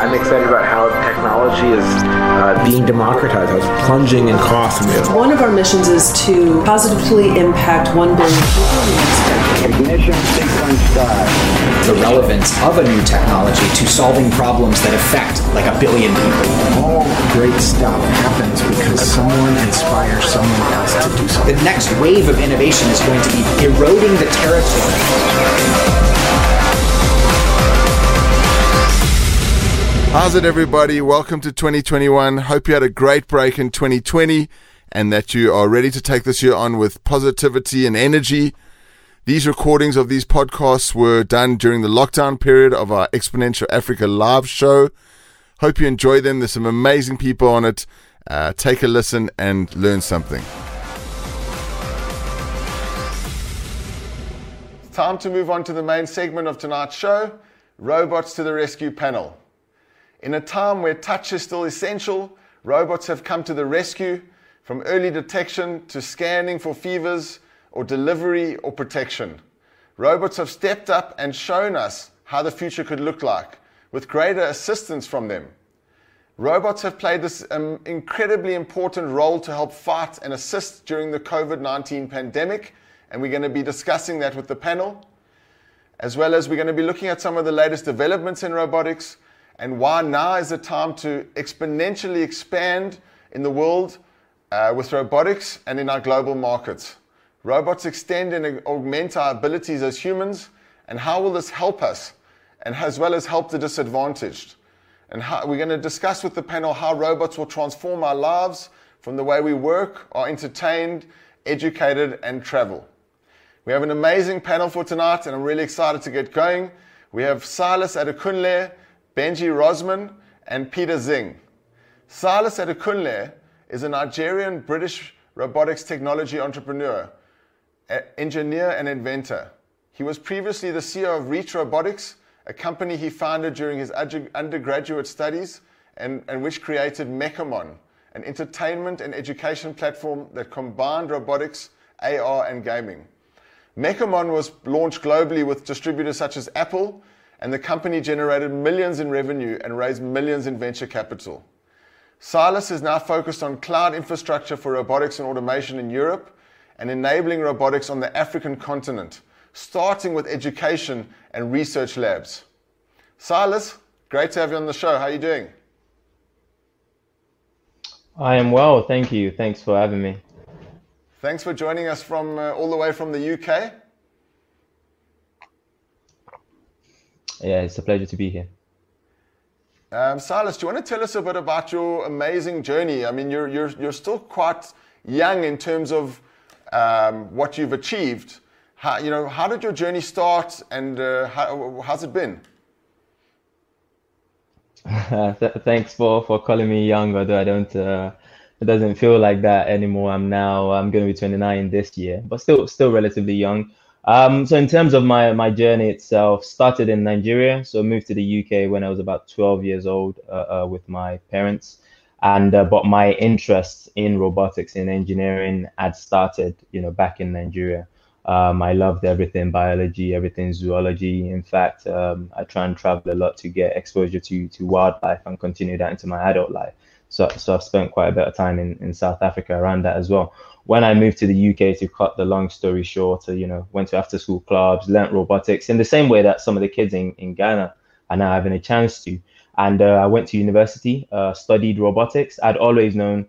I'm excited about how technology is uh, being democratized, how it's plunging in cost. One of our missions is to positively impact 1 billion people Ignition sequence start. The relevance of a new technology to solving problems that affect like a billion people. All great stuff happens because someone inspires someone else to do something. The next wave of innovation is going to be eroding the territory. How's it, everybody? Welcome to 2021. Hope you had a great break in 2020 and that you are ready to take this year on with positivity and energy. These recordings of these podcasts were done during the lockdown period of our Exponential Africa live show. Hope you enjoy them. There's some amazing people on it. Uh, take a listen and learn something. Time to move on to the main segment of tonight's show Robots to the Rescue panel. In a time where touch is still essential, robots have come to the rescue from early detection to scanning for fevers or delivery or protection. Robots have stepped up and shown us how the future could look like with greater assistance from them. Robots have played this um, incredibly important role to help fight and assist during the COVID 19 pandemic, and we're going to be discussing that with the panel. As well as we're going to be looking at some of the latest developments in robotics and why now is the time to exponentially expand in the world uh, with robotics and in our global markets. Robots extend and augment our abilities as humans, and how will this help us, and as well as help the disadvantaged? And how, we're going to discuss with the panel how robots will transform our lives from the way we work, are entertained, educated, and travel. We have an amazing panel for tonight, and I'm really excited to get going. We have Silas Adekunle, Benji Rosman, and Peter Xing. Silas Adekunle is a Nigerian British robotics technology entrepreneur, engineer, and inventor. He was previously the CEO of Reach Robotics, a company he founded during his undergraduate studies and, and which created MekaMon, an entertainment and education platform that combined robotics, AR, and gaming. MekaMon was launched globally with distributors such as Apple, and the company generated millions in revenue and raised millions in venture capital. Silas is now focused on cloud infrastructure for robotics and automation in Europe and enabling robotics on the African continent, starting with education and research labs. Silas, great to have you on the show. How are you doing? I am well, thank you. Thanks for having me. Thanks for joining us from uh, all the way from the UK. Yeah, it's a pleasure to be here. Um, Silas, do you want to tell us a bit about your amazing journey? I mean, you're, you're, you're still quite young in terms of um, what you've achieved. How, you know, how did your journey start and uh, how, how's it been? Thanks for, for calling me young, although I don't, uh, it doesn't feel like that anymore. I'm now, I'm going to be 29 this year, but still, still relatively young. Um, so in terms of my my journey itself, started in Nigeria. So moved to the UK when I was about 12 years old uh, uh, with my parents, and uh, but my interest in robotics and engineering had started, you know, back in Nigeria. Um, I loved everything biology, everything zoology. In fact, um, I try and travel a lot to get exposure to to wildlife and continue that into my adult life. So, so I've spent quite a bit of time in, in South Africa around that as well when I moved to the UK, to cut the long story short, you know, went to after school clubs, learnt robotics in the same way that some of the kids in, in Ghana are now having a chance to. And uh, I went to university, uh, studied robotics. I'd always known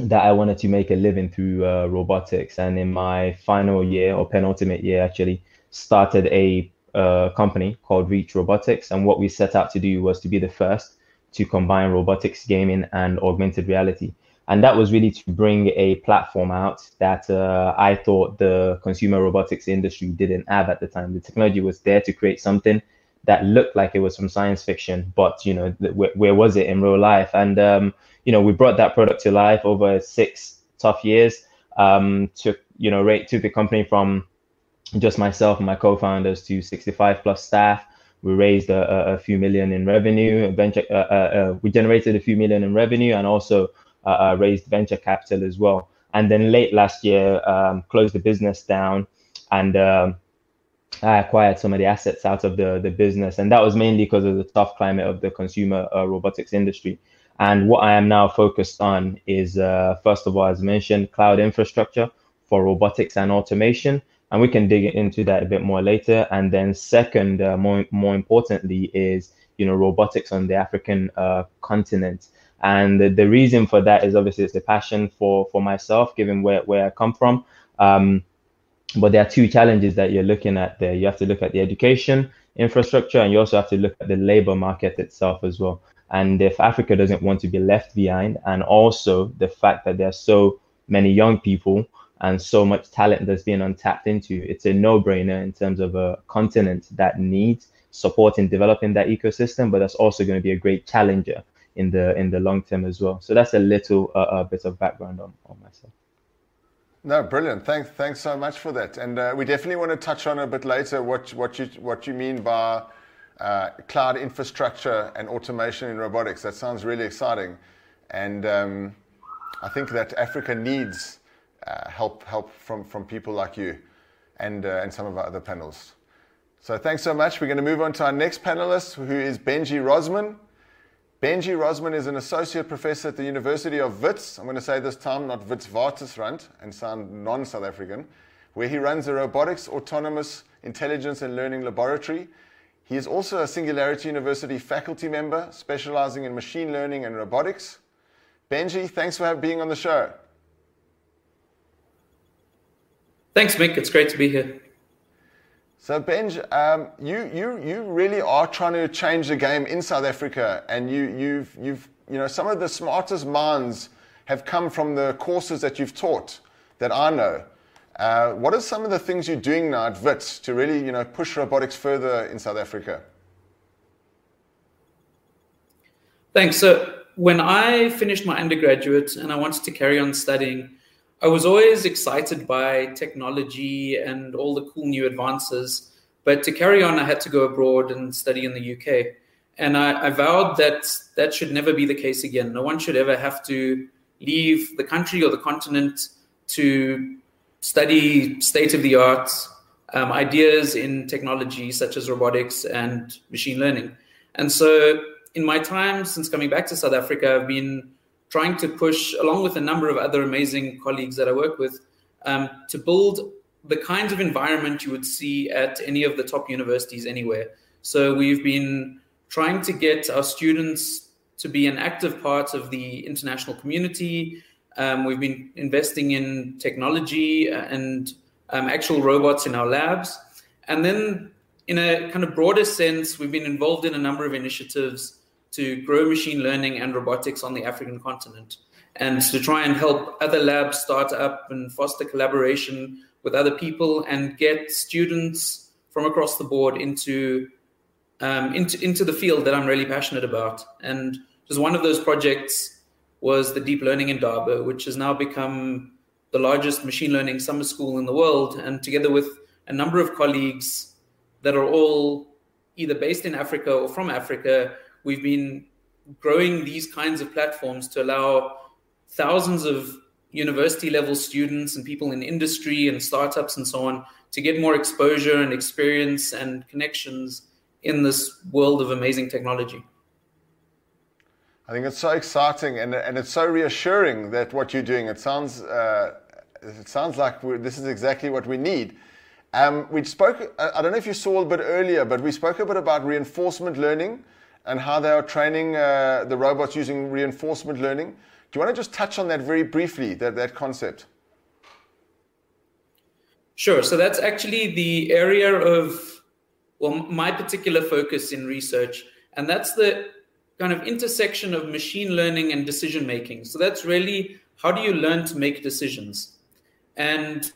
that I wanted to make a living through uh, robotics. And in my final year or penultimate year, actually, started a uh, company called Reach Robotics. And what we set out to do was to be the first to combine robotics, gaming, and augmented reality and that was really to bring a platform out that uh, I thought the consumer robotics industry didn't have at the time. The technology was there to create something that looked like it was from science fiction, but you know, where, where was it in real life? And um, you know, we brought that product to life over six tough years. Um, took you know, rate took the company from just myself and my co-founders to 65 plus staff. We raised a, a few million in revenue. Venture, uh, uh, uh, we generated a few million in revenue, and also uh, uh, raised venture capital as well. And then late last year, um, closed the business down and um, I acquired some of the assets out of the the business, and that was mainly because of the tough climate of the consumer uh, robotics industry. And what I am now focused on is, uh, first of all, as mentioned, cloud infrastructure for robotics and automation, and we can dig into that a bit more later. And then, second, uh, more more importantly, is you know robotics on the African uh, continent. And the, the, reason for that is obviously it's a passion for for myself, given where where I come from. Um, but there are two challenges that you're looking at there. You have to look at the education infrastructure, and you also have to look at the labor market itself as well. And if Africa doesn't want to be left behind, and also the fact that there are so many young people and so much talent that's being untapped into, it's a no-brainer in terms of a continent that needs support in developing that ecosystem, but that's also going to be a great challenger in the in the long term as well. So that's a little uh, a bit of background on, on myself. No, brilliant. Thanks, thanks so much for that. And uh, we definitely want to touch on a bit later what what you what you mean by uh, cloud infrastructure and automation in robotics. That sounds really exciting, and um, I think that Africa needs uh, help help from from people like you, and uh, and some of our other panels. So thanks so much. We're going to move on to our next panelist, who is Benji Rosman. Benji Rosman is an associate professor at the University of Wits. I'm going to say this time, not Witwatersrand, and sound non South African, where he runs a robotics, autonomous, intelligence, and learning laboratory. He is also a Singularity University faculty member, specializing in machine learning and robotics. Benji, thanks for being on the show. Thanks, Mick. It's great to be here. So Benj, um, you you you really are trying to change the game in South Africa, and you you've you've you know some of the smartest minds have come from the courses that you've taught that I know. Uh, what are some of the things you're doing now at WITS to really you know push robotics further in South Africa? Thanks. So when I finished my undergraduate and I wanted to carry on studying, I was always excited by technology and all the cool new advances. But to carry on, I had to go abroad and study in the UK. And I, I vowed that that should never be the case again. No one should ever have to leave the country or the continent to study state of the art um, ideas in technology such as robotics and machine learning. And so, in my time since coming back to South Africa, I've been trying to push, along with a number of other amazing colleagues that I work with, um, to build the kinds of environment you would see at any of the top universities anywhere. So we've been trying to get our students to be an active part of the international community. Um, we've been investing in technology and um, actual robots in our labs. And then, in a kind of broader sense, we've been involved in a number of initiatives to grow machine learning and robotics on the African continent and to try and help other labs start up and foster collaboration with other people and get students from across the board into um, into into the field that I'm really passionate about. And just one of those projects was the Deep Learning in Indaba, which has now become the largest machine learning summer school in the world. And together with a number of colleagues that are all either based in Africa or from Africa, we've been growing these kinds of platforms to allow thousands of university level students and people in industry and startups and so on to get more exposure and experience and connections in this world of amazing technology. I think it's so exciting and, and it's so reassuring that what you're doing. It sounds uh, it sounds like this is exactly what we need. Um, we spoke. I don't know if you saw a bit earlier, but we spoke a bit about reinforcement learning and how they are training uh, the robots using reinforcement learning. Do you want to just touch on that very briefly, that, that concept? Sure. So that's actually the area of, well, my particular focus in research, and that's the kind of intersection of machine learning and decision making. So that's really how do you learn to make decisions? And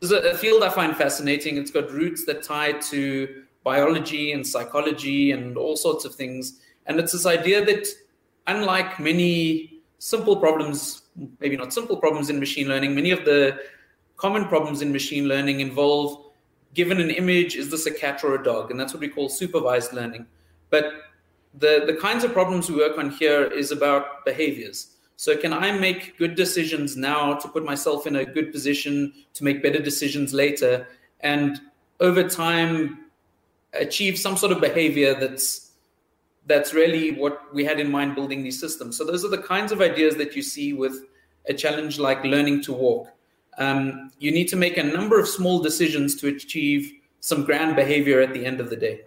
there's a field I find fascinating. It's got roots that tie to biology and psychology and all sorts of things. And it's this idea that, unlike many simple problems, maybe not simple problems in machine learning, many of the common problems in machine learning involve given an image, is this a cat or a dog? And that's what we call supervised learning. But the, the kinds of problems we work on here is about behaviors. So, can I make good decisions now to put myself in a good position to make better decisions later? And over time achieve some sort of behavior that's that's really what we had in mind building these systems. So those are the kinds of ideas that you see with a challenge like learning to walk. Um, you need to make a number of small decisions to achieve some grand behavior at the end of the day.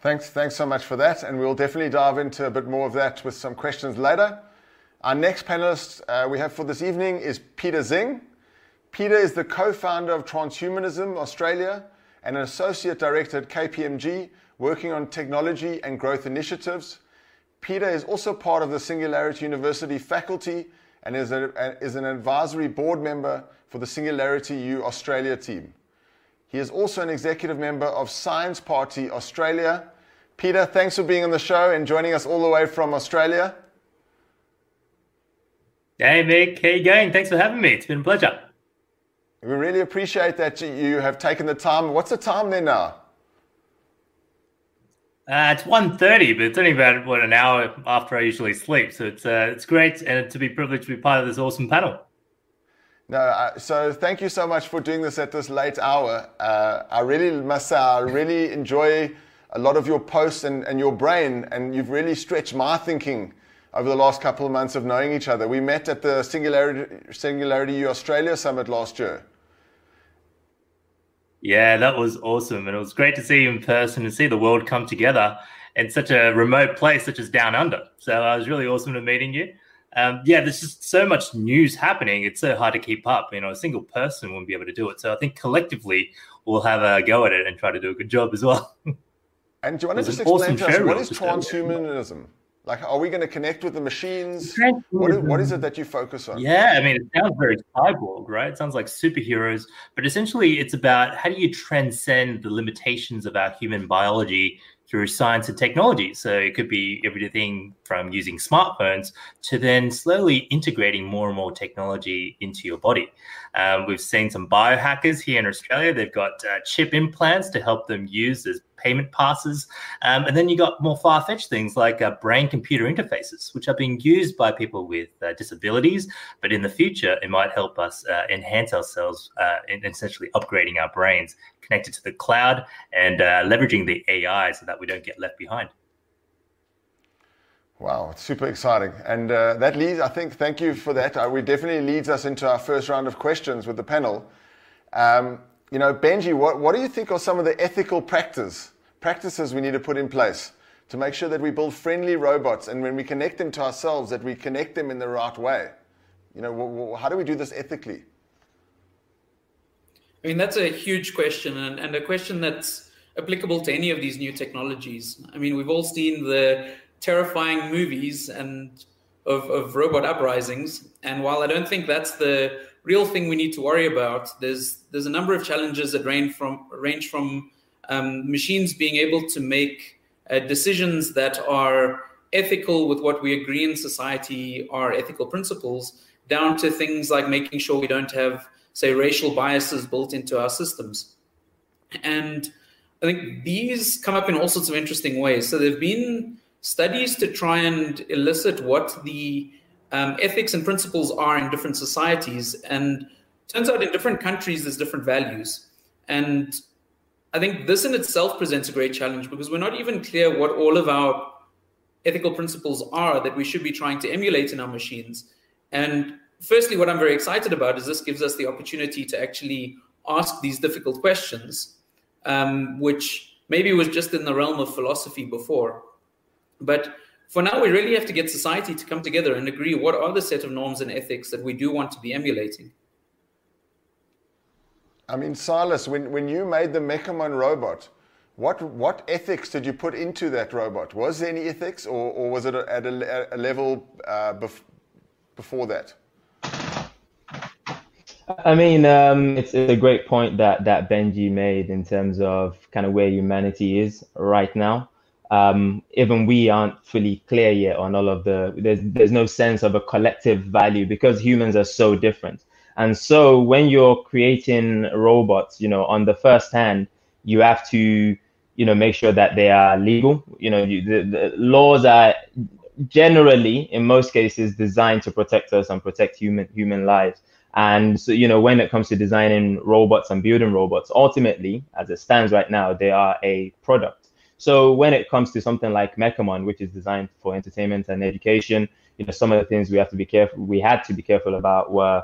Thanks, thanks so much for that, and we'll definitely dive into a bit more of that with some questions later. Our next panelist uh, we have for this evening is Peter Xing. Peter is the co-founder of Transhumanism Australia and an associate director at KPMG, working on technology and growth initiatives. Peter is also part of the Singularity University faculty and is, a, is an advisory board member for the Singularity U Australia team. He is also an executive member of Science Party Australia. Peter, thanks for being on the show and joining us all the way from Australia. Hey, Mick. How you going? Thanks for having me. It's been a pleasure. We really appreciate that you have taken the time. What's the time there now? Uh, it's 1.30, but it's only about what an hour after I usually sleep. So it's uh, it's great and to be privileged to be part of this awesome panel. No, uh, so thank you so much for doing this at this late hour. Uh, I really must say, I really enjoy a lot of your posts and, and your brain, and you've really stretched my thinking over the last couple of months of knowing each other. We met at the Singularity, Singularity U Australia Summit last year. Yeah, that was awesome. And it was great to see you in person and see the world come together in such a remote place, such as Down Under. So uh, it was really awesome to meeting you um, yeah, there's just so much news happening. It's so hard to keep up. You know, a single person wouldn't be able to do it. So I think collectively we'll have a go at it and try to do a good job as well. And do you want to just explain to us what is transhumanism? Like, are we going to connect with the machines? What is, what is it that you focus on? Yeah, I mean, it sounds very cyborg, right? It sounds like superheroes, but essentially, it's about how do you transcend the limitations of our human biology through science and technology. So it could be everything from using smartphones to then slowly integrating more and more technology into your body. Um, we've seen some biohackers here in Australia. They've got uh, chip implants to help them use as payment passes. Um, and then you got more far fetched things like uh, brain computer interfaces, which are being used by people with uh, disabilities. But in the future, it might help us uh, enhance ourselves uh, in essentially upgrading our brains connected to the cloud and uh, leveraging the AI so that we don't get left behind. Wow, it's super exciting. And uh, that leads, I think, thank you for that. Uh, we definitely leads us into our first round of questions with the panel. Um, you know, Benji, what, what do you think are some of the ethical practice, practices we need to put in place to make sure that we build friendly robots and when we connect them to ourselves, that we connect them in the right way? You know, w- w- how do we do this ethically? I mean, that's a huge question and, and a question that's applicable to any of these new technologies. I mean, we've all seen the terrifying movies and of, of robot uprisings. And while I don't think that's the real thing we need to worry about, there's there's a number of challenges that range from range from um, machines being able to make uh, decisions that are ethical with what we agree in society are ethical principles, down to things like making sure we don't have say, racial biases built into our systems. And I think these come up in all sorts of interesting ways. So there have been studies to try and elicit what the um, ethics and principles are in different societies. And turns out in different countries, there's different values. And I think this in itself presents a great challenge because we're not even clear what all of our ethical principles are that we should be trying to emulate in our machines. And firstly, what I'm very excited about is this gives us the opportunity to actually ask these difficult questions, um, which maybe was just in the realm of philosophy before. But for now, we really have to get society to come together and agree what are the set of norms and ethics that we do want to be emulating. I mean, Silas, when, when you made the MekaMon robot, what, what ethics did you put into that robot? Was there any ethics, or, or was it at a, a level uh, bef- before that? I mean, um, it's, it's, a great point that that Benji made in terms of kind of where humanity is right now. Um, even we aren't fully clear yet on all of the. There's there's no sense of a collective value because humans are so different. And so when you're creating robots, you know, on the first hand, you have to, you know, make sure that they are legal. You know, you, the, the laws are generally, in most cases, designed to protect us and protect human human lives. And so, you know, when it comes to designing robots and building robots, ultimately, as it stands right now, they are a product. So when it comes to something like MekaMon, which is designed for entertainment and education, you know, some of the things we have to be careful, we had to be careful about were,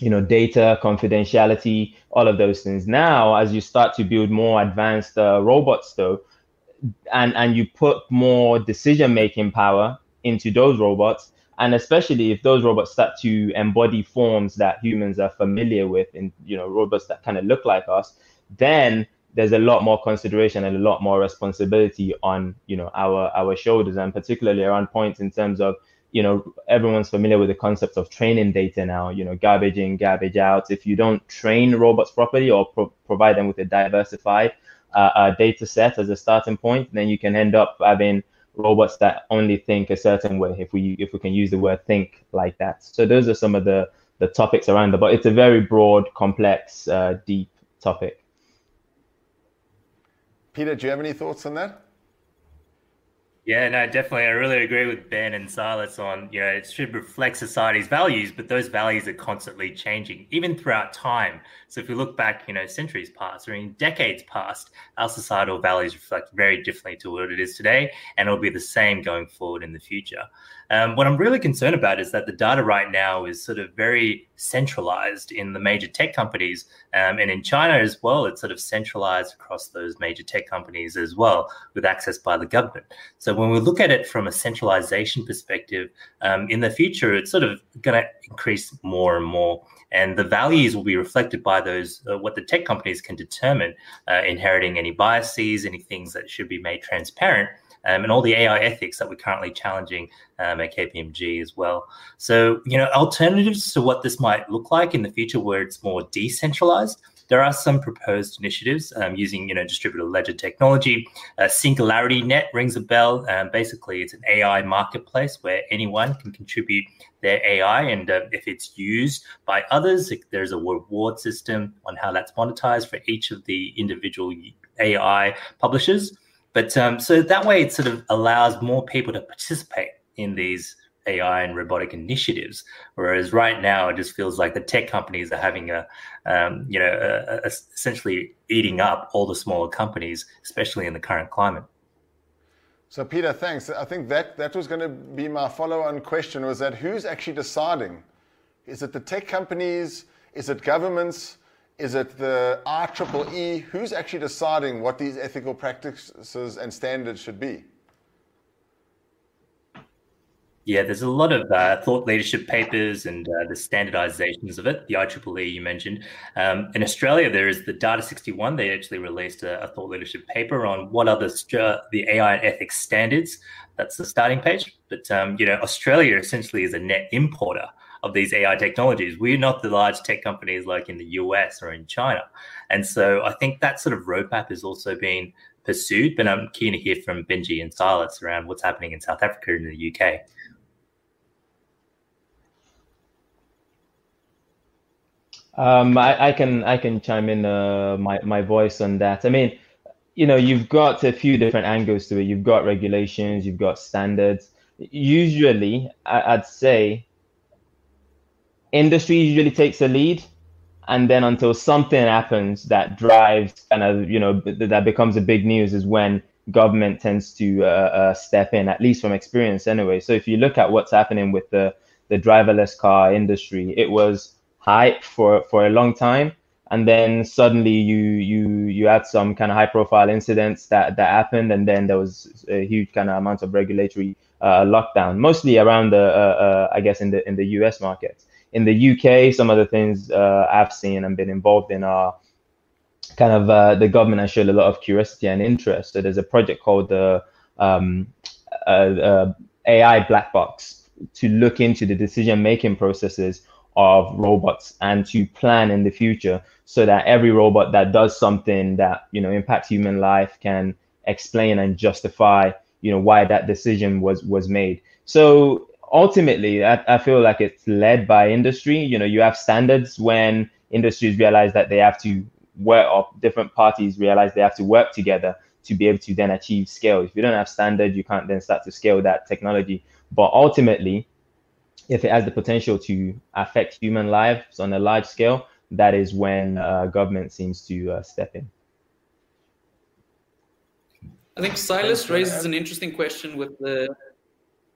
you know, data, confidentiality, all of those things. Now, as you start to build more advanced uh, robots, though, and and you put more decision making power into those robots, and especially if those robots start to embody forms that humans are familiar with in you know robots that kind of look like us then there's a lot more consideration and a lot more responsibility on you know our our shoulders and particularly around points in terms of you know everyone's familiar with the concept of training data now you know garbage in garbage out. If you don't train robots properly or pro- provide them with a diversified uh, uh, data set as a starting point then you can end up having robots that only think a certain way if we if we can use the word think like that. So those are some of the the topics around it but it's a very broad complex uh, deep topic peter do you have any thoughts on that yeah, no, definitely. I really agree with Ben and Silas on, you know, it should reflect society's values, but those values are constantly changing, even throughout time. So if we look back, you know, centuries past or in decades past, our societal values reflect very differently to what it is today, and it'll be the same going forward in the future. Um, what I'm really concerned about is that the data right now is sort of very centralized in the major tech companies. Um, and in China as well, it's sort of centralized across those major tech companies as well, with access by the government. So when we look at it from a centralization perspective, um, in the future, it's sort of going to increase more and more. And the values will be reflected by those, uh, what the tech companies can determine, uh, inheriting any biases, any things that should be made transparent um, and all the AI ethics that we're currently challenging um, at KPMG as well. So, you know, alternatives to what this might look like in the future where it's more decentralized there are some proposed initiatives um, using you know distributed ledger technology. Uh, Singularity Net rings a bell. Um, basically, it's an AI marketplace where anyone can contribute their AI, and uh, if it's used by others, there's a reward system on how that's monetized for each of the individual AI publishers. But um, so that way, it sort of allows more people to participate in these AI and robotic initiatives. Whereas right now, it just feels like the tech companies are having a, um, you know, a, a essentially eating up all the smaller companies, especially in the current climate. So, Peter, thanks. I think that that was going to be my follow-on question: was that who's actually deciding? Is it the tech companies? Is it governments? Is it the IEEE? Who's actually deciding what these ethical practices and standards should be? Yeah, there's a lot of uh, thought leadership papers and uh, the standardizations of it. The IEEE you mentioned. Um, in Australia, there is the Data 61. They actually released a, a thought leadership paper on what are the, the AI and ethics standards. That's the starting page. But, um, you know, Australia essentially is a net importer of these AI technologies. We're not the large tech companies like in the US or in China. And so I think that sort of roadmap is also being pursued. But I'm keen to hear from Benji and Silas around what's happening in South Africa and the UK. Um, I, I, can I can chime in uh, my my voice on that. I mean, you know, you've got a few different angles to it. You've got regulations, you've got standards. Usually, I, would say industry usually takes a lead and then until something happens that drives kind of you know that becomes a big news is when government tends to uh, uh, step in at least from experience anyway. So if you look at what's happening with the the driverless car industry it was hype for for a long time and then suddenly you you you had some kind of high profile incidents that that happened and then there was a huge kind of amount of regulatory uh, lockdown mostly around the uh, uh, i guess in the in the us market in the UK, some of the things uh, I've seen and been involved in are kind of uh, the government has showed a lot of curiosity and interest. So there's a project called the um, uh, uh AI Black Box to look into the decision making processes of robots and to plan in the future so that every robot that does something that you know impacts human life can explain and justify you know why that decision was was made so ultimately, I, I feel like it's led by industry. You know, you have standards when industries realize that they have to work, or different parties realize they have to work together to be able to then achieve scale. If you don't have standards, you can't then start to scale that technology. But ultimately, if it has the potential to affect human lives on a large scale, that is when uh, government seems to uh, step in. I think Silas raises an interesting question with the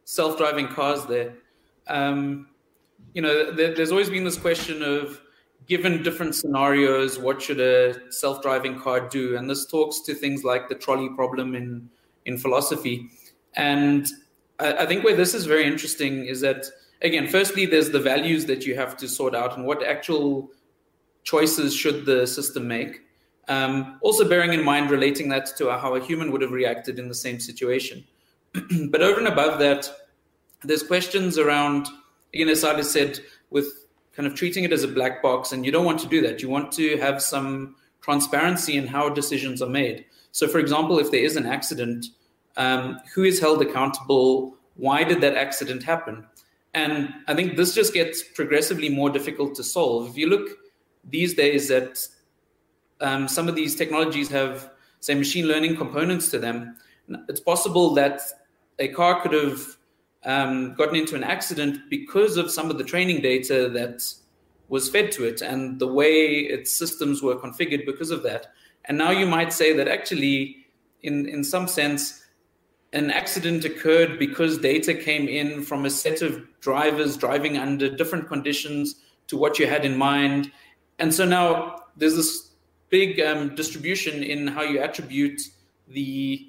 self-driving cars there. Um, you know, there, there's always been this question of given different scenarios, what should a self-driving car do? And this talks to things like the trolley problem in in philosophy. And I, I think where this is very interesting is that again, firstly, there's the values that you have to sort out and what actual choices should the system make. Um, also, bearing in mind relating that to how a human would have reacted in the same situation. but over and above that, there's questions around, again, as Silas said, with kind of treating it as a black box, and you don't want to do that. You want to have some transparency in how decisions are made. So, for example, if there is an accident, um, who is held accountable? Why did that accident happen? And I think this just gets progressively more difficult to solve. If you look these days at um, some of these technologies have, say, machine learning components to them, it's possible that a car could have um, gotten into an accident because of some of the training data that was fed to it and the way its systems were configured because of that. And now you might say that actually, in, in some sense, an accident occurred because data came in from a set of drivers driving under different conditions to what you had in mind. And so now there's this big um, distribution in how you attribute the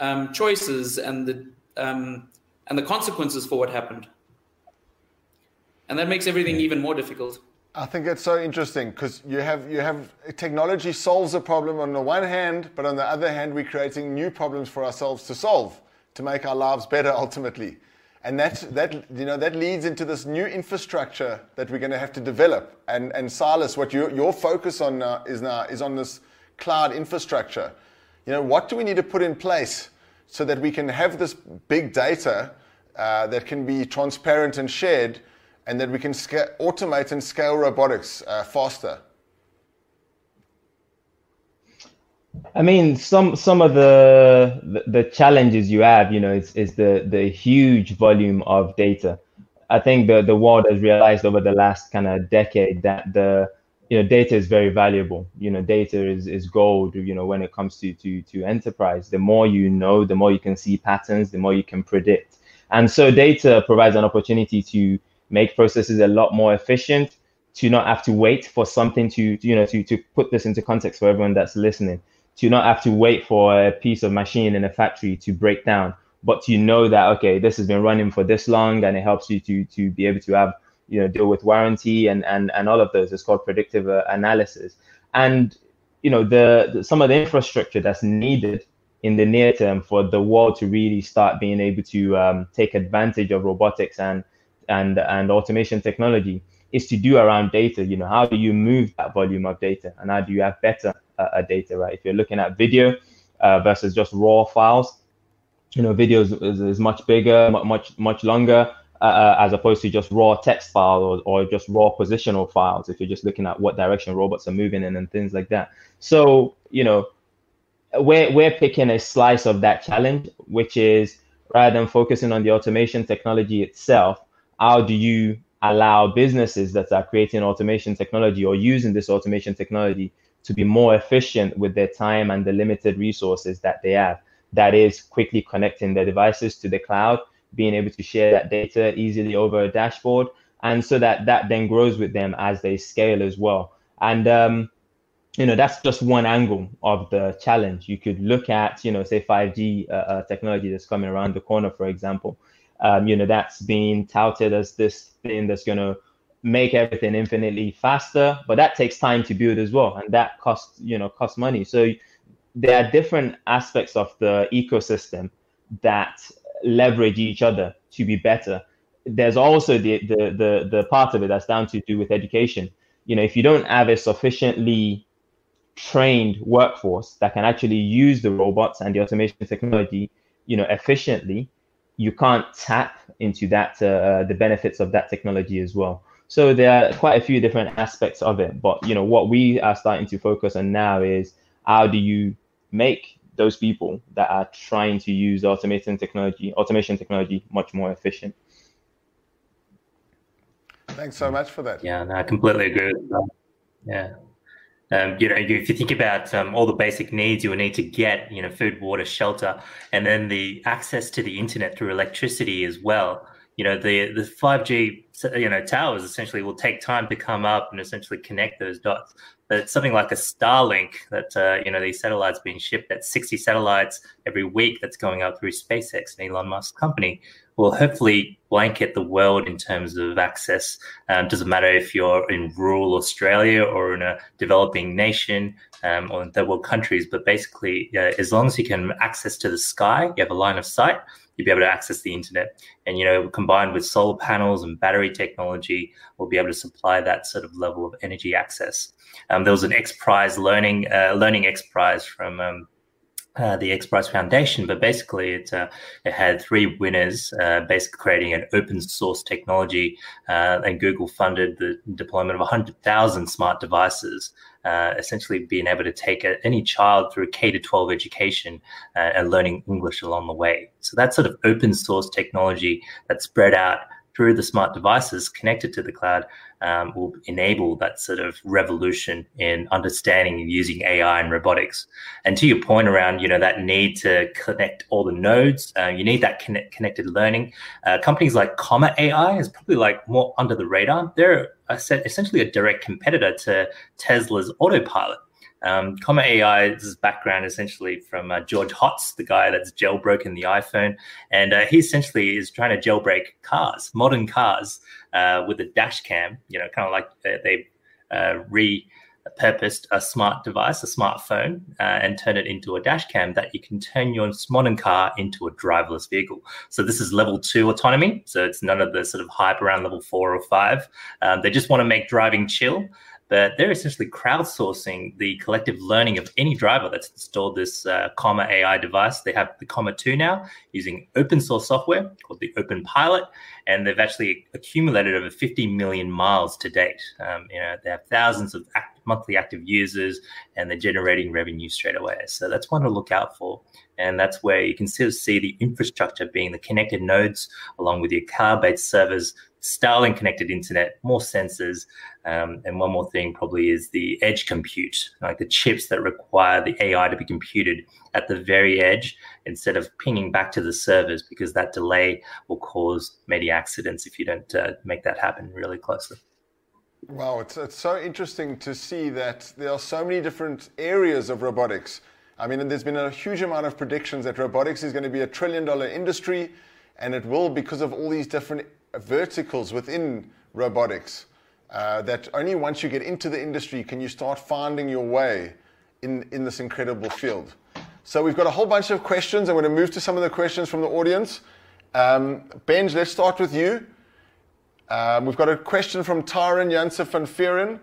um, choices and the um, and the consequences for what happened. And that makes everything even more difficult. I think it's so interesting because you have you have technology solves a problem on the one hand, but on the other hand, we're creating new problems for ourselves to solve to make our lives better ultimately. And that, that, you know, that leads into this new infrastructure that we're going to have to develop. And, and Silas, what you, your focus on uh, is now is on this cloud infrastructure. You know, what do we need to put in place so that we can have this big data uh, that can be transparent and shared, and that we can sca- automate and scale robotics uh, faster? I mean, some some of the, the, challenges you have, you know, is, is the the huge volume of data. I think the the world has realized over the last kind of decade that the you know data is very valuable. You know, data is, is gold. You know, when it comes to to to enterprise, the more you know, the more you can see patterns, the more you can predict. And so, data provides an opportunity to make processes a lot more efficient. To not have to wait for something to you know to to put this into context for everyone that's listening to not have to wait for a piece of machine in a factory to break down, but you know that okay, this has been running for this long, and it helps you to to be able to have you know deal with warranty and and and all of those. It's called predictive uh, analysis, and you know the, the some of the infrastructure that's needed in the near term for the world to really start being able to um, take advantage of robotics and and and automation technology is to do around data. You know, how do you move that volume of data, and how do you have better uh, data, right? If you're looking at video uh, versus just raw files, you know, video is, is, is much bigger, much much longer. Uh, uh, as opposed to just raw text file or, or just raw positional files if you're just looking at what direction robots are moving in and things like that so you know we're, we're picking a slice of that challenge which is rather than focusing on the automation technology itself how do you allow businesses that are creating automation technology or using this automation technology to be more efficient with their time and the limited resources that they have. That is quickly connecting their devices to the cloud, being able to share that data easily over a dashboard, and so that that then grows with them as they scale as well. And um, you know that's just one angle of the challenge. You could look at you know say 5G uh, uh, technology that's coming around the corner, for example. Um, you know that's being touted as this thing that's going to make everything infinitely faster, but that takes time to build as well, and that costs you know costs money. So there are different aspects of the ecosystem that leverage each other to be better. There's also the the the, the part of it that's down to do with education. You know, if you don't have a sufficiently trained workforce that can actually use the robots and the automation technology, you know, efficiently, you can't tap into that uh, the benefits of that technology as well. So there are quite a few different aspects of it. But you know, what we are starting to focus on now is how do you make those people that are trying to use automation technology, automation technology, much more efficient. Thanks so much for that. Yeah, no, I completely agree with that. Yeah. Um, you know, if you think about um, all the basic needs you will need to get, you know, food, water, shelter, and then the access to the internet through electricity as well. You know, the the five G, you know, towers essentially will take time to come up and essentially connect those dots. But something like a Starlink, that uh, you know, these satellites being shipped at sixty satellites every week, that's going up through SpaceX and Elon Musk's company, will hopefully blanket the world in terms of access. Um, doesn't matter if you're in rural Australia or in a developing nation um, or in third world countries, but basically, uh, as long as you can access to the sky, you have a line of sight, you'll be able to access the internet. And, you know, combined with solar panels and battery technology, we'll be able to supply that sort of level of energy access. Um, there was an X Prize learning, uh, learning X Prize from um, uh, the X Prize Foundation, but basically it, uh, it had three winners, uh, basically creating an open source technology, uh, and Google funded the deployment of 100,000 smart devices, uh, essentially being able to take a, any child through K to 12 education and learning English along the way. So that sort of open source technology that's spread out through the smart devices connected to the cloud um, will enable that sort of revolution in understanding and using AI and robotics. And to your point around, you know, that need to connect all the nodes, uh, you need that connect, connected learning. Uh, companies like Comma AI is probably like more under the radar. They're essentially a direct competitor to Tesla's autopilot. Um, Comma AI's background essentially from uh, George Hotz, the guy that's jailbroken the iPhone, and uh, he essentially is trying to jailbreak cars, modern cars, uh, with a dash cam. You know, kind of like they uh, repurposed a smart device, a smartphone, uh, and turn it into a dash cam that you can turn your modern car into a driverless vehicle. So this is level two autonomy. So it's none of the sort of hype around level four or five. Um, they just want to make driving chill but they're essentially crowdsourcing the collective learning of any driver that's installed this uh, Comma AI device. They have the Comma 2 now using open source software called the Open Pilot, and they've actually accumulated over 50 million miles to date. Um, you know, they have thousands of act- monthly active users, and they're generating revenue straight away. So that's one to look out for. And that's where you can still see the infrastructure being the connected nodes along with your cloud-based servers Starlink connected internet, more sensors. Um, and one more thing probably is the edge compute, like the chips that require the AI to be computed at the very edge instead of pinging back to the servers because that delay will cause many accidents if you don't uh, make that happen really closely. Wow, it's, it's so interesting to see that there are so many different areas of robotics. I mean, there's been a huge amount of predictions that robotics is going to be a trillion dollar industry, and it will because of all these different verticals within robotics uh, that only once you get into the industry can you start finding your way in, in this incredible field. So we've got a whole bunch of questions. I'm going to move to some of the questions from the audience. Um, Benj, let's start with you. Um, we've got a question from Tyron Janse van Vuuren.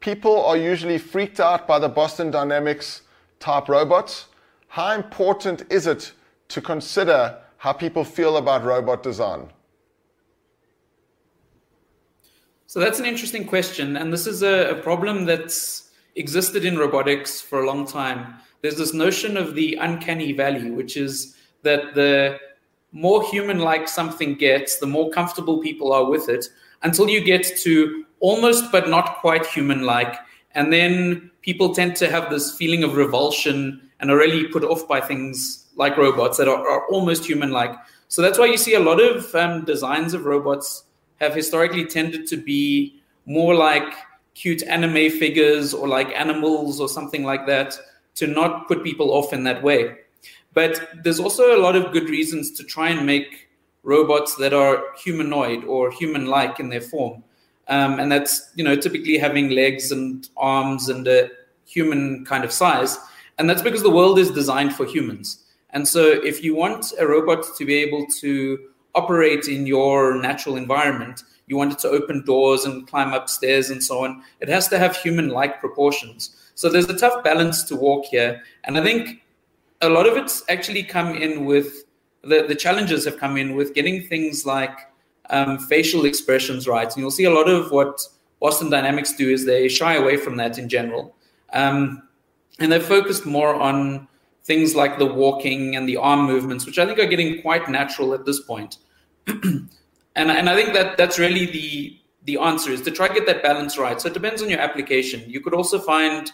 People are usually freaked out by the Boston Dynamics type robots. How important is it to consider how people feel about robot design? So that's an interesting question. And this is a, a, problem that's existed in robotics for a long time. There's this notion of the uncanny valley, which is that the more human like something gets, the more comfortable people are with it until you get to almost but not quite human like. And then people tend to have this feeling of revulsion and are really put off by things like robots that are, are almost human like. So that's why you see a lot of um, designs of robots have historically tended to be more like cute anime figures or like animals or something like that to not put people off in that way. But there's also a lot of good reasons to try and make robots that are humanoid or human-like in their form. Um, and that's you know typically having legs and arms and a human kind of size. And that's because the world is designed for humans. And so if you want a robot to be able to operate in your natural environment. You want it to open doors and climb upstairs and so on. It has to have human like proportions. So there's a tough balance to walk here. And I think a lot of it's actually come in with the, the challenges have come in with getting things like um, facial expressions right. And you'll see a lot of what Boston Dynamics do is they shy away from that in general. Um, and they're focused more on things like the walking and the arm movements, which I think are getting quite natural at this point. and and I think that that's really the the answer is to try to get that balance right. So it depends on your application. You could also find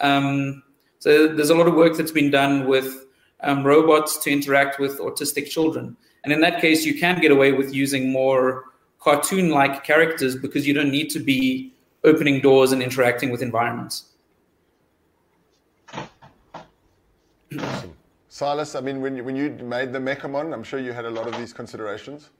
um, so there's a lot of work that's been done with um, robots to interact with autistic children, and in that case, you can get away with using more cartoon-like characters because you don't need to be opening doors and interacting with environments. Awesome. Silas, I mean, when you, when you made the MekaMon, I'm sure you had a lot of these considerations.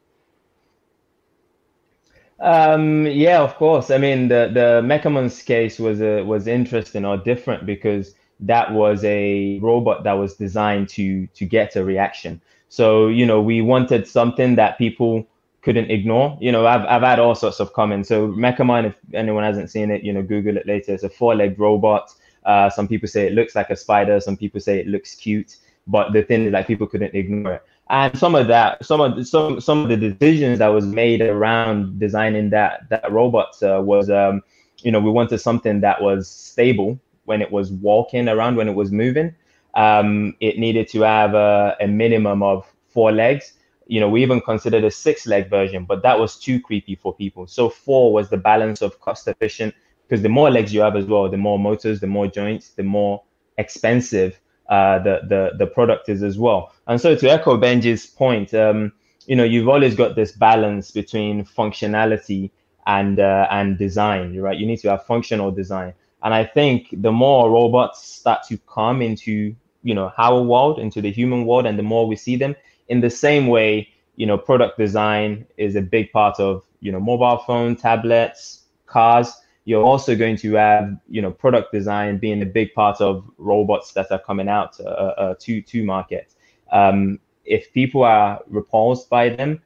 Um, yeah, of course. I mean, the the MekaMon's case was a, was interesting or different because that was a robot that was designed to to get a reaction. So you know, we wanted something that people couldn't ignore. You know, I've I've had all sorts of comments. So MekaMon, if anyone hasn't seen it, you know, Google it later. It's a four-legged robot. Uh, some people say it looks like a spider. Some people say it looks cute. But the thing is, like, people couldn't ignore it. And some of that, some of the, some some of the decisions that was made around designing that that robot uh, was, um, you know, we wanted something that was stable when it was walking around, when it was moving. Um, it needed to have a, a minimum of four legs you know, we even considered a six leg version, but that was too creepy for people. So four was the balance of cost efficient because the more legs you have as well, the more motors, the more joints, the more expensive uh, the, the, the product is as well. And so to echo Benji's point, um, you know, you've always got this balance between functionality and, uh, and design, right? You need to have functional design. And I think the more robots start to come into, you know, our world, into the human world, and the more we see them, in the same way, you know, product design is a big part of, you know, mobile phone, tablets, cars. You're also going to have, you know, product design being a big part of robots that are coming out uh, uh, to to market. Um, if people are repulsed by them,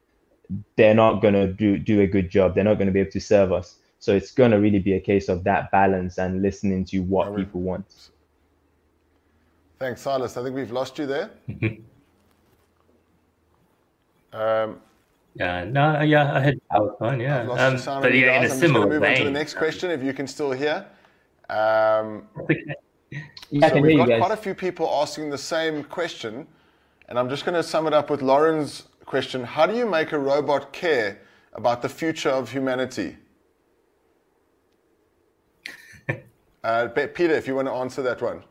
they're not going to do do a good job. They're not going to be able to serve us. So it's going to really be a case of that balance and listening to what people want. Thanks, Silas. I think we've lost you there. Um, yeah, no, yeah, I had PowerPoint, yeah. Um, but yeah, in a I'm similar move vein. on to the next question, if you can still hear. Um, Yeah, so we've got quite a few people asking the same question, and I'm just going to sum it up with Lauren's question. How do you make a robot care about the future of humanity? uh, Peter, if you want to answer that one.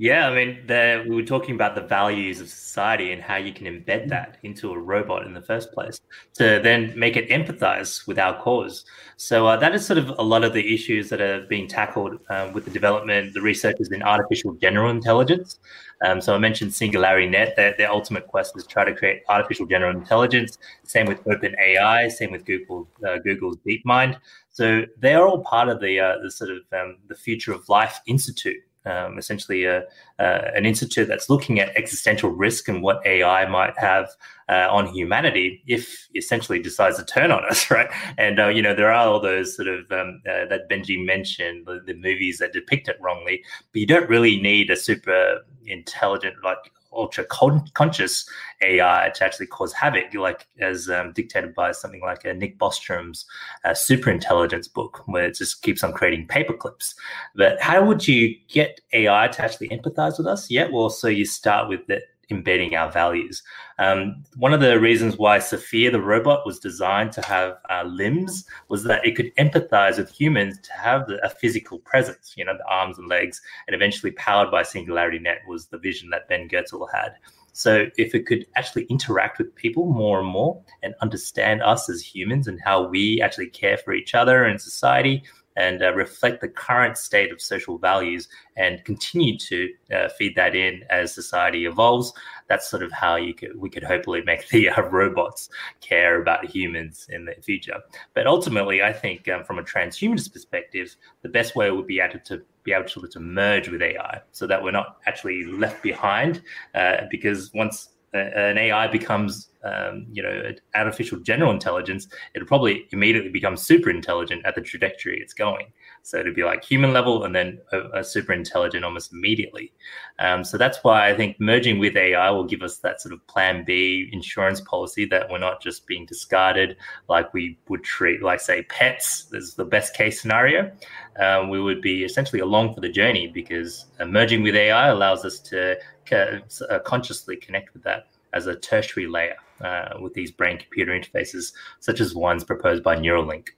Yeah, I mean, the, we were talking about the values of society and how you can embed that into a robot in the first place to then make it empathize with our cause. So uh, that is sort of a lot of the issues that are being tackled um, with the development, the researchers in artificial general intelligence. Um, so I mentioned Singularity Net. Their, their ultimate quest is to try to create artificial general intelligence. Same with OpenAI. Same with Google uh, Google's DeepMind. So they are all part of the uh, the sort of um, the Future of Life Institute um, essentially a, uh, an institute that's looking at existential risk and what AI might have uh, on humanity if essentially decides to turn on us, right? And uh, you know there are all those sort of um, uh, that Benji mentioned, the, the movies that depict it wrongly, but you don't really need a super intelligent like ultra con- conscious AI to actually cause havoc, like as um, dictated by something like a Nick Bostrom's uh, super intelligence book, where it just keeps on creating paperclips. But how would you get AI to actually empathize with us? Yeah, well, so you start with the embedding our values. Um, one of the reasons why Sophia the robot was designed to have uh, limbs was that it could empathize with humans to have a physical presence, you know, the arms and legs, and eventually powered by Singularity Net was the vision that Ben Goertzel had. So if it could actually interact with people more and more and understand us as humans and how we actually care for each other and society, and uh, reflect the current state of social values and continue to uh, feed that in as society evolves. That's sort of how you could we could hopefully make the uh, robots care about humans in the future. But ultimately, I think um, from a transhumanist perspective, the best way would be able to be able to, to merge with AI, so that we're not actually left behind. Uh, because once an AI becomes, um, you know, artificial general intelligence, it'll probably immediately become super intelligent at the trajectory it's going. So it'd be like human level and then a, a super intelligent almost immediately. Um, so that's why I think merging with AI will give us that sort of plan B insurance policy that we're not just being discarded like we would treat, like, say, pets. Is the best case scenario. Um, we would be essentially along for the journey because uh, merging with AI allows us to uh, consciously connect with that as a tertiary layer uh, with these brain-computer interfaces, such as ones proposed by Neuralink.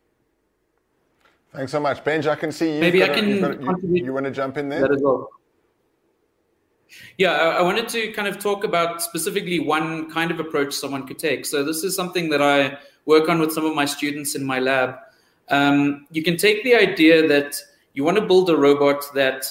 Thanks so much, Benj. I can see you. Maybe I got a- can you've a- you, you want to jump in there? that as well. Yeah, I I wanted to kind of talk about specifically one kind of approach someone could take. So this is something that I work on with some of my students in my lab. Um, you can take the idea that you want to build a robot that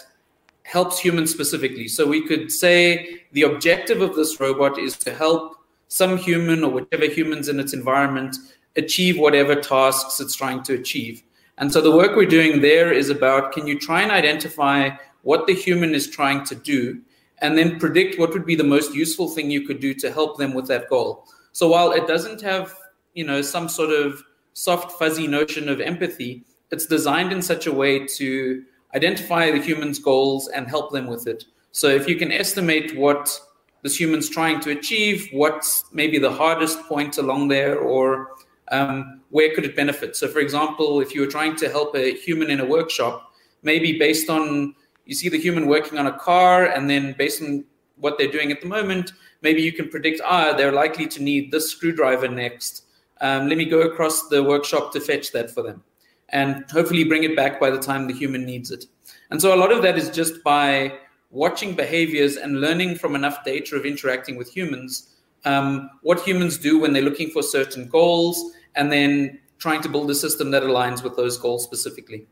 helps humans specifically. So we could say the objective of this robot is to help some human or whichever humans in its environment achieve whatever tasks it's trying to achieve. And so the work we're doing there is about can you try and identify what the human is trying to do and then predict what would be the most useful thing you could do to help them with that goal. So while it doesn't have, you know, some sort of soft fuzzy notion of empathy, it's designed in such a way to identify the human's goals and help them with it. So if you can estimate what this human's trying to achieve, what's maybe the hardest point along there, or um, where could it benefit? So, for example, if you were trying to help a human in a workshop, maybe based on you see the human working on a car, and then based on what they're doing at the moment, maybe you can predict, ah, they're likely to need this screwdriver next. Um, let me go across the workshop to fetch that for them and hopefully bring it back by the time the human needs it. And so a lot of that is just by watching behaviors and learning from enough data of interacting with humans, um, what humans do when they're looking for certain goals, and then trying to build a system that aligns with those goals specifically.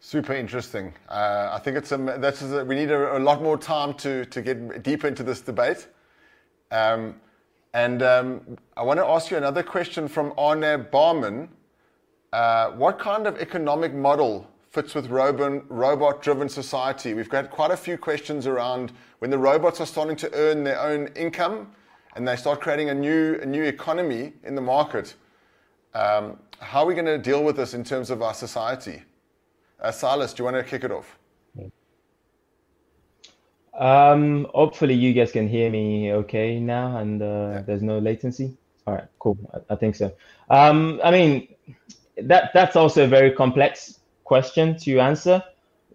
Super interesting. Uh, I think it's a, that's we need a, a, lot more time to, to get deeper into this debate. Um, and um, I want to ask you another question from Arne Barman. Uh, what kind of economic model fits with robot driven society? We've got quite a few questions around when the robots are starting to earn their own income and they start creating a new, a new economy in the market. Um, how are we going to deal with this in terms of our society? Uh, Silas, do you want to kick it off? Um, hopefully you guys can hear me okay now and uh, Yeah. there's no latency. All right, cool. I, I think so. Um, I mean, that that's also a very complex question to answer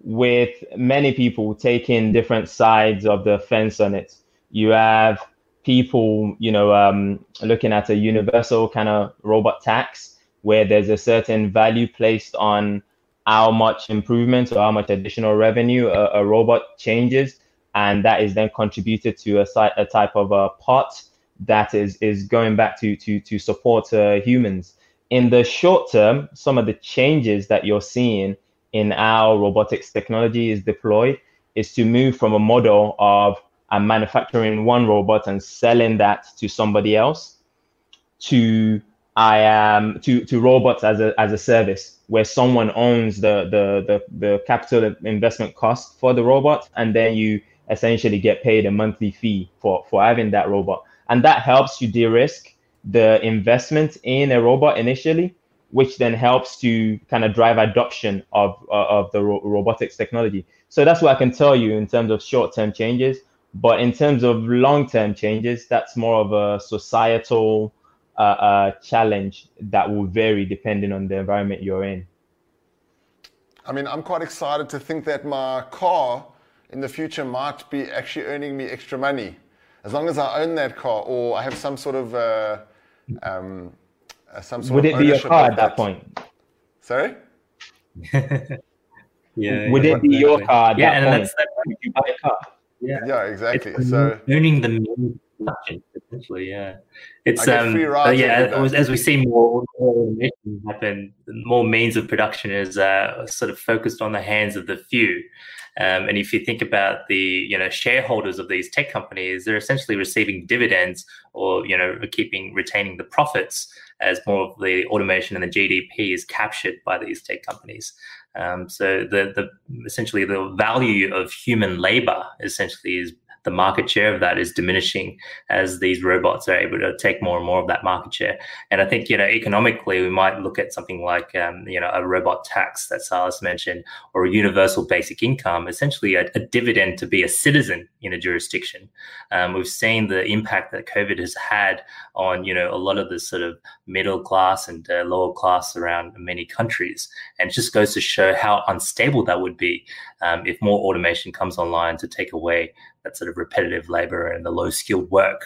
with many people taking different sides of the fence on it. You have people, you know, um, looking at a universal kind of robot tax where there's a certain value placed on how much improvement or how much additional revenue a, a robot changes and that is then contributed to a, a type of a pot that is is going back to to to support uh, humans. In the short term, some of the changes that you're seeing in our robotics technology is deployed is to move from a model of manufacturing one robot and selling that to somebody else to I am to to robots as a as a service where someone owns the the the, the capital investment cost for the robot and then you essentially get paid a monthly fee for for having that robot. And that helps you de-risk the investment in a robot initially which then helps to kind of drive adoption of uh, of the ro- robotics technology. So that's what i can tell you in terms of short-term changes. But in terms of long-term changes that's more of a societal uh, uh, challenge that will vary depending on the environment you're in. I mean, I'm quite excited to think that my car in the future might be actually earning me extra money. As long as I own that car or I have some sort of, uh, um, uh, some sort would of it be your car at that point Sorry? Yeah, would it be your car at Yeah, that and point that's that. would you buy a car Yeah, Yeah, exactly. It's So, owning the means of production, essentially. Yeah, it's um, yeah. As, as we see more more automation happen, more means of production is uh, sort of focused on the hands of the few. Um, and if you think about the you know shareholders of these tech companies, they're essentially receiving dividends or you know keeping retaining the profits as more of the automation and the GDP is captured by these tech companies. Um, so the the essentially the value of human labor essentially is the market share of that is diminishing as these robots are able to take more and more of that market share. And I think you know economically we might look at something like um, you know a robot tax that Silas mentioned, or a universal basic income, essentially a, a dividend to be a citizen in a jurisdiction. Um, we've seen the impact that COVID has had on you know a lot of the sort of middle class and uh, lower class around many countries. And it just goes to show how unstable that would be um, if more automation comes online to take away that sort of repetitive labor and the low skilled work.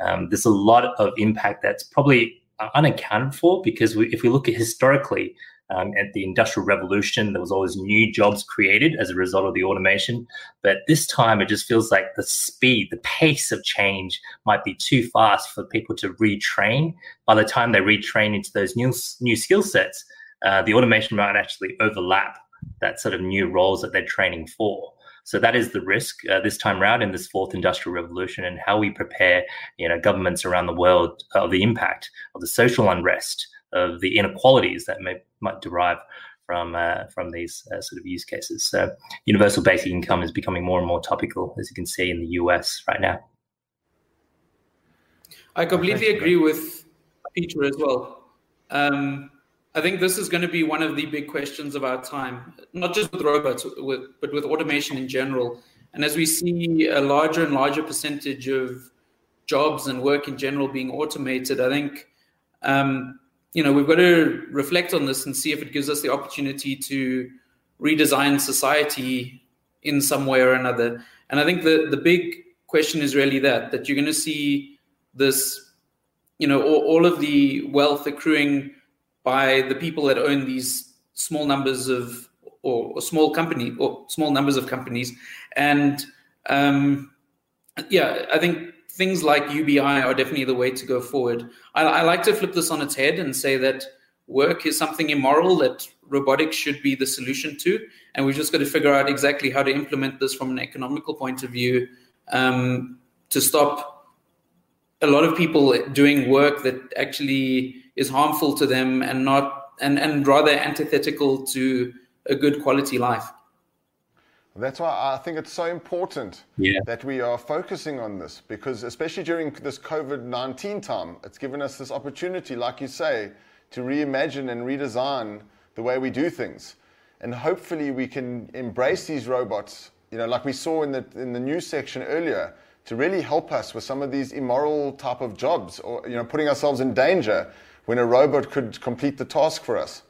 Um, there's a lot of impact that's probably unaccounted for because we, if we look at historically, um, at the Industrial Revolution, there was always new jobs created as a result of the automation. But this time, it just feels like the speed, the pace of change might be too fast for people to retrain. By the time they retrain into those new new skill sets, uh, the automation might actually overlap that sort of new roles that they're training for. So that is the risk uh, this time around in this fourth industrial revolution, and how we prepare, you know, governments around the world of the impact of the social unrest of the inequalities that may might derive from uh, from these uh, sort of use cases. So, universal basic income is becoming more and more topical, as you can see in the US right now. I completely agree with Peter as well. Um, I think this is going to be one of the big questions of our time, not just with robots, with, but with automation in general. And as we see a larger and larger percentage of jobs and work in general being automated, I think um, you know, we've got to reflect on this and see if it gives us the opportunity to redesign society in some way or another. And I think the the big question is really that that you're going to see this, you know, all, all of the wealth accruing by the people that own these small numbers of or, or small company or small numbers of companies, and um, yeah, I think things like UBI are definitely the way to go forward. I, I, like to flip this on its head and say that work is something immoral that robotics should be the solution to, and we've just got to figure out exactly how to implement this from an economical point of view um, to stop a lot of people doing work that actually is harmful to them and not and and rather antithetical to a good quality life. That's why I think it's so important yeah. that we are focusing on this because, especially during this COVID 19 time, it's given us this opportunity, like you say, to reimagine and redesign the way we do things. And hopefully, we can embrace these robots, you know, like we saw in the, in the news section earlier, to really help us with some of these immoral type of jobs or, you know, putting ourselves in danger when a robot could complete the task for us.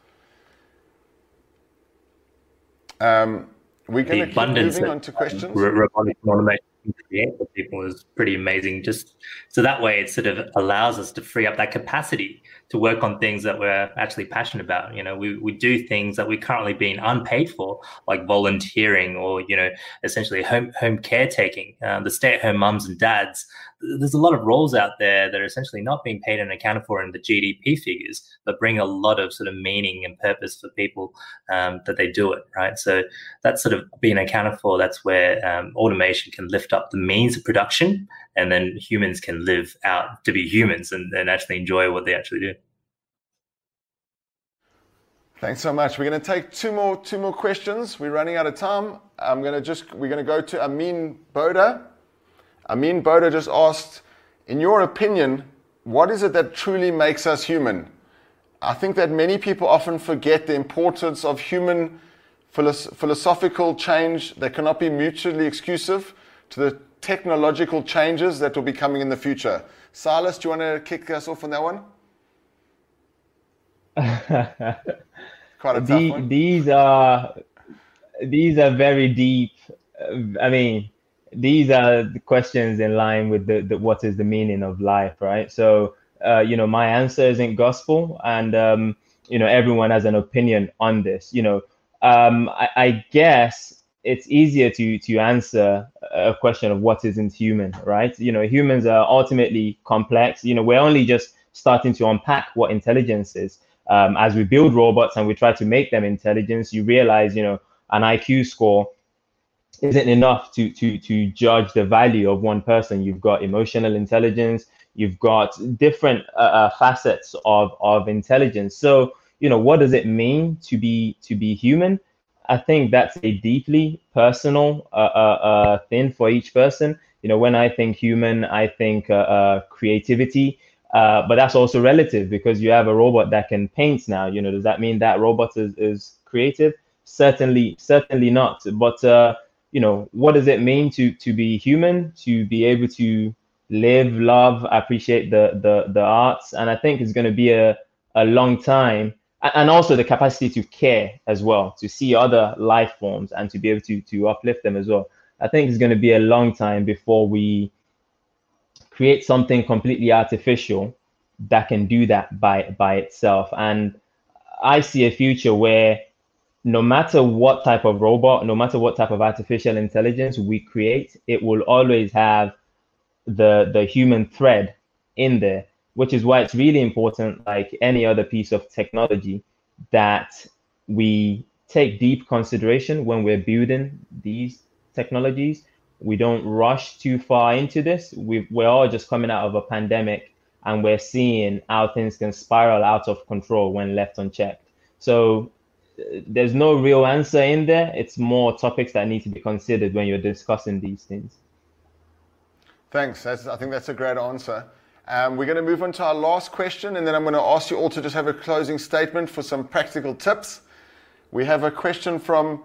Um, we're going to keep moving on to questions. Robotic automation create for people is pretty amazing. Just so that way, it sort of allows us to free up that capacity to work on things that we're actually passionate about. You know, we, we do things that we're currently being unpaid for, like volunteering or, you know, essentially home, home caretaking. Uh, the stay at home mums and dads there's a lot of roles out there that are essentially not being paid and accounted for in the GDP figures, but bring a lot of sort of meaning and purpose for people um, that they do it, right? So that's sort of being accounted for. That's where um, automation can lift up the means of production, and then humans can live out to be humans and, and actually enjoy what they actually do. Thanks so much. We're going to take two more two more questions. We're running out of time. I'm going to just we're going to go to Amin Boda. Amin Boda just asked, in your opinion, what is it that truly makes us human? I think that many people often forget the importance of human philosophical change that cannot be mutually exclusive to the technological changes that will be coming in the future. Silas, do you want to kick us off on that one? Quite a tough the, one. These are these are very deep. I mean, these are the questions in line with the, the what is the meaning of life, right? So, uh, you know, my answer isn't gospel, and um, you know, everyone has an opinion on this. You know, um, I, I guess it's easier to to answer a question of what isn't human, right? You know, humans are ultimately complex. You know, we're only just starting to unpack what intelligence is. Um, as we build robots and we try to make them intelligence, you realize, you know, an IQ score isn't enough to to to judge the value of one person. You've got emotional intelligence. You've got different uh, uh, facets of of intelligence. So you know, what does it mean to be to be human? I think that's a deeply personal uh, uh, uh thing for each person. You know, when I think human, I think uh, creativity. but that's also relative because you have a robot that can paint now. You know, does that mean that robot is, is creative? Certainly, certainly not. But you know what does it mean to to be human to be able to live, love, appreciate the the the arts, and I think it's going to be a a long time, and also the capacity to care as well, to see other life forms and to be able to to uplift them as well. I think it's going to be a long time before we create something completely artificial that can do that by by itself. And I see a future where no matter what type of robot, no matter what type of artificial intelligence we create, it will always have the the human thread in there, which is why it's really important, like any other piece of technology, that we take deep consideration when we're building these technologies. We don't rush too far into this. we we're all just coming out of a pandemic and we're seeing how things can spiral out of control when left unchecked. So there's no real answer in there. It's more topics that need to be considered when you're discussing these things. Thanks. That's, I think that's a great answer. Um, we're going to move on to our last question, and then I'm going to ask you all to just have a closing statement for some practical tips. We have a question from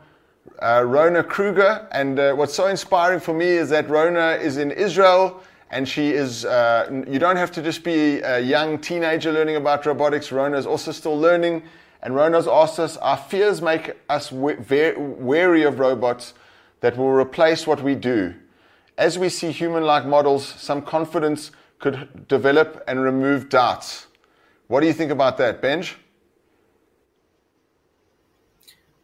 uh, Rona Kruger, and uh, what's so inspiring for me is that Rona is in Israel, and she is. Uh, you don't have to just be a young teenager learning about robotics. Rona is also still learning, and Rona's asked us: Our fears make us wary of robots that will replace what we do as we see human like models, some confidence could develop and remove doubts. What do you think about that, Benj?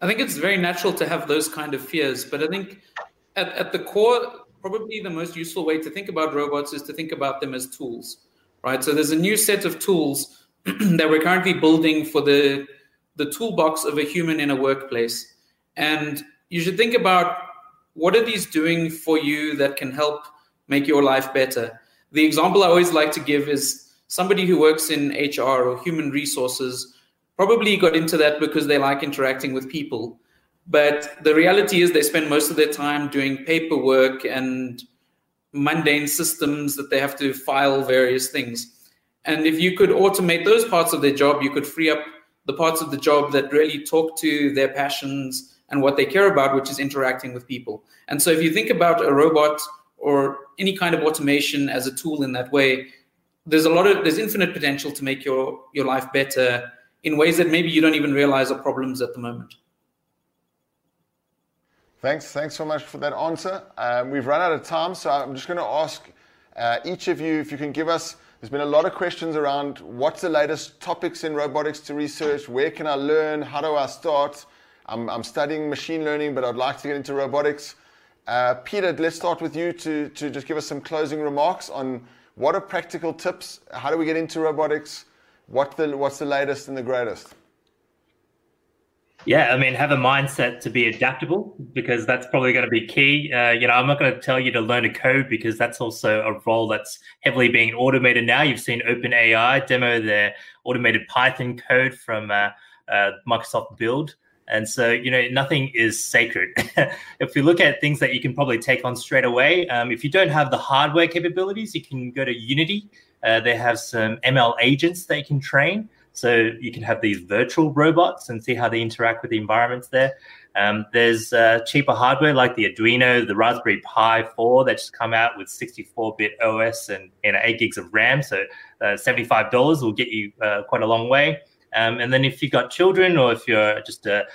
I think it's very natural to have those kind of fears, but I think at, at the core, probably the most useful way to think about robots is to think about them as tools, right? So there's a new set of tools that we're currently building for the the toolbox of a human in a workplace, and you should think about what are these doing for you that can help make your life better? The example I always like to give is somebody who works in HR or human resources probably got into that because they like interacting with people. But the reality is they spend most of their time doing paperwork and mundane systems that they have to file various things. And if you could automate those parts of their job, you could free up the parts of the job that really talk to their passions and what they care about, which is interacting with people. And so if you think about a robot or any kind of automation as a tool in that way, there's a lot of there's infinite potential to make your your life better in ways that maybe you don't even realize are problems at the moment. Thanks. Thanks so much for that answer. Um, we've run out of time, so I'm just going to ask uh, each of you if you can give us. There's been a lot of questions around what's the latest topics in robotics to research, where can I learn, how do I start? I'm, I'm studying machine learning, but I'd like to get into robotics. Uh, Peter, let's start with you to, to just give us some closing remarks on what are practical tips? How do we get into robotics? What the, what's the latest and the greatest? Yeah, I mean, have a mindset to be adaptable because that's probably going to be key. Uh, you know, I'm not going to tell you to learn a code because that's also a role that's heavily being automated now. You've seen OpenAI demo their automated Python code from uh, uh, Microsoft Build. And so, you know, nothing is sacred. if you look at things that you can probably take on straight away, um, if you don't have the hardware capabilities, you can go to Unity. Uh, they have some ML agents that you can train. So you can have these virtual robots and see how they interact with the environments there. Um, there's uh, cheaper hardware like the Arduino, the Raspberry Pi 4 that just come out with 64-bit OS and, and 8 gigs of RAM. So uh, $75 will get you uh, quite a long way. Um, and then if you've got children or if you're just a,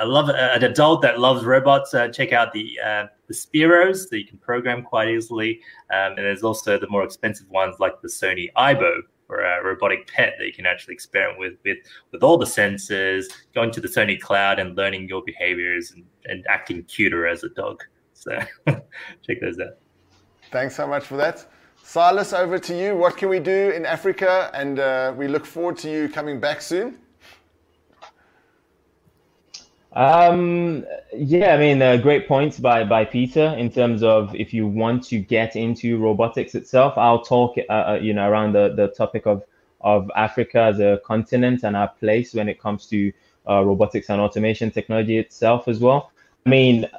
a love, an adult that loves robots, uh, check out the uh, the Spheros that you can program quite easily. Um, and there's also the more expensive ones like the Sony Aibo or a robotic pet that you can actually experiment with with with all the sensors, going to the Sony cloud and learning your behaviors and, and acting cuter as a dog. So check those out. Thanks so much for that. Silas, over to you. What can we do in Africa? And uh, we look forward to you coming back soon. Um, yeah, I mean, uh, great points by, by Peter in terms of if you want to get into robotics itself. I'll talk, uh, uh, you know, around the, the topic of, of Africa as a continent and our place when it comes to uh, robotics and automation technology itself as well. I mean,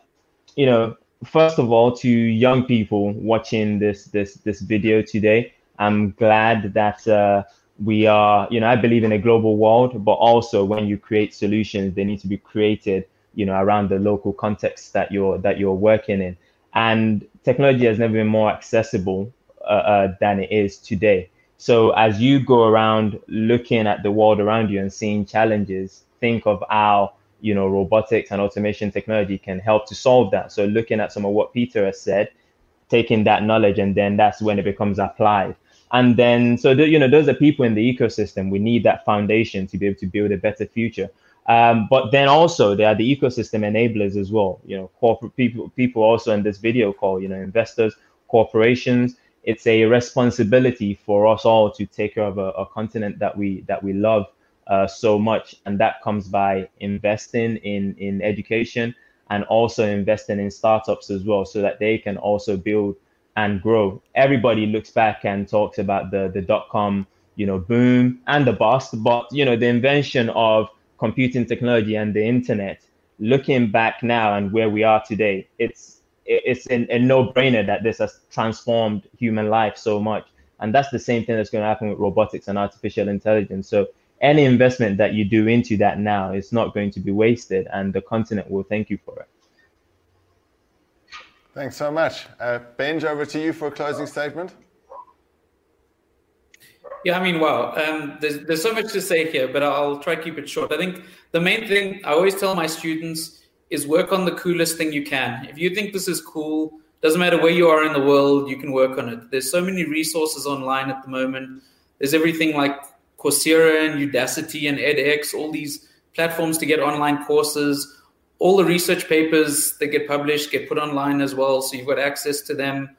you know, first of all, to young people watching this this this video today, I'm glad that uh, we are. You know, I believe in a global world, but also when you create solutions, they need to be created. You know, around the local context that you're that you're working in, and technology has never been more accessible uh, uh, than it is today. So as you go around looking at the world around you and seeing challenges, think of how you know robotics and automation technology can help to solve that. So looking at some of what Peter has said, taking that knowledge, and then that's when it becomes applied. And then so the, you know those are people in the ecosystem. We need that foundation to be able to build a better future. Um, but then also there are the ecosystem enablers as well. You know, corporate people people also in this video call. You know, investors, corporations it's a responsibility for us all to take care of a, a continent that we that we love uh, so much, and that comes by investing in in education and also investing in startups as well, so that they can also build and grow. Everybody looks back and talks about the the dot com you know boom and the bust, but you know the invention of computing technology and the internet. Looking back now and where we are today, it's it's a, a no-brainer that this has transformed human life so much and that's the same thing that's going to happen with robotics and artificial intelligence so any investment that you do into that now is not going to be wasted and the continent will thank you for it thanks so much uh, benj over to you for a closing statement yeah, I mean, wow. Um, there's, there's so much to say here, but I'll try to keep it short. I think the main thing I always tell my students is work on the coolest thing you can. If you think this is cool, doesn't matter where you are in the world, you can work on it. There's so many resources online at the moment. There's everything like Coursera and Udacity and edX, all these platforms to get online courses. All the research papers that get published get put online as well, so you've got access to them.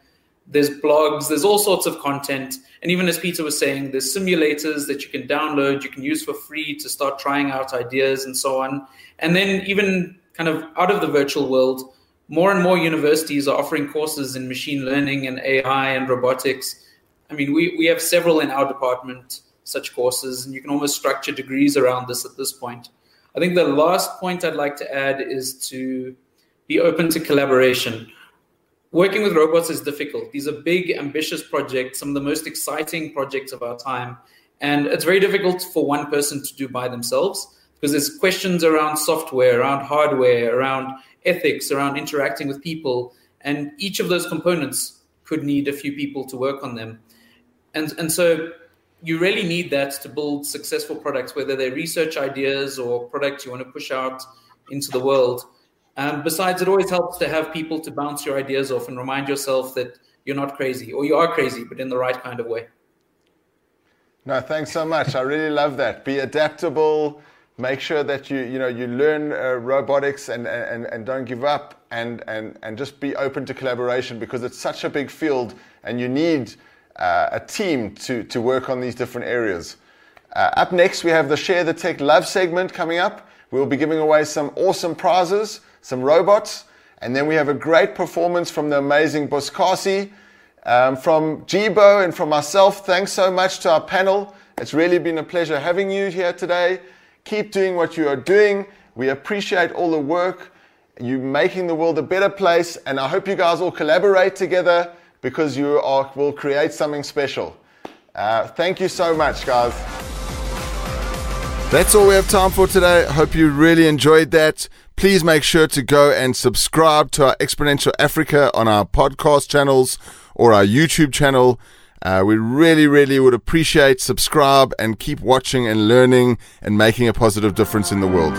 There's blogs, there's all sorts of content. And even as Peter was saying, there's simulators that you can download, you can use for free to start trying out ideas and so on. And then even kind of out of the virtual world, more and more universities are offering courses in machine learning and AI and robotics. I mean, we, we have several in our department, such courses, and you can almost structure degrees around this at this point. I think the last point I'd like to add is to be open to collaboration. Working with robots is difficult. These are big, ambitious projects, some of the most exciting projects of our time. And it's very difficult for one person to do by themselves because there's questions around software, around hardware, around ethics, around interacting with people, and each of those components could need a few people to work on them. And and so you really need that to build successful products, whether they're research ideas or products you want to push out into the world. Um, besides, it always helps to have people to bounce your ideas off and remind yourself that you're not crazy, or you are crazy, but in the right kind of way. No, thanks so much. I really love that. Be adaptable make sure that you you know you learn uh, robotics and, and and don't give up and and and just be open to collaboration because it's such a big field and you need uh, a team to to work on these different areas. Uh, up next, we have the Share the Tech Love segment coming up. We'll be giving away some awesome prizes, some robots, and then we have a great performance from the amazing Boskasi. Um, from Jibo and from myself, thanks so much to our panel. It's really been a pleasure having you here today. Keep doing what you are doing. We appreciate all the work. You're making the world a better place. And I hope you guys all collaborate together because you are, will create something special. Uh, thank you so much, guys. That's all we have time for today. Hope you really enjoyed that. Please make sure to go and subscribe to our Exponential Africa on our podcast channels or our YouTube channel. Uh, we really, really would appreciate subscribe and keep watching and learning and making a positive difference in the world.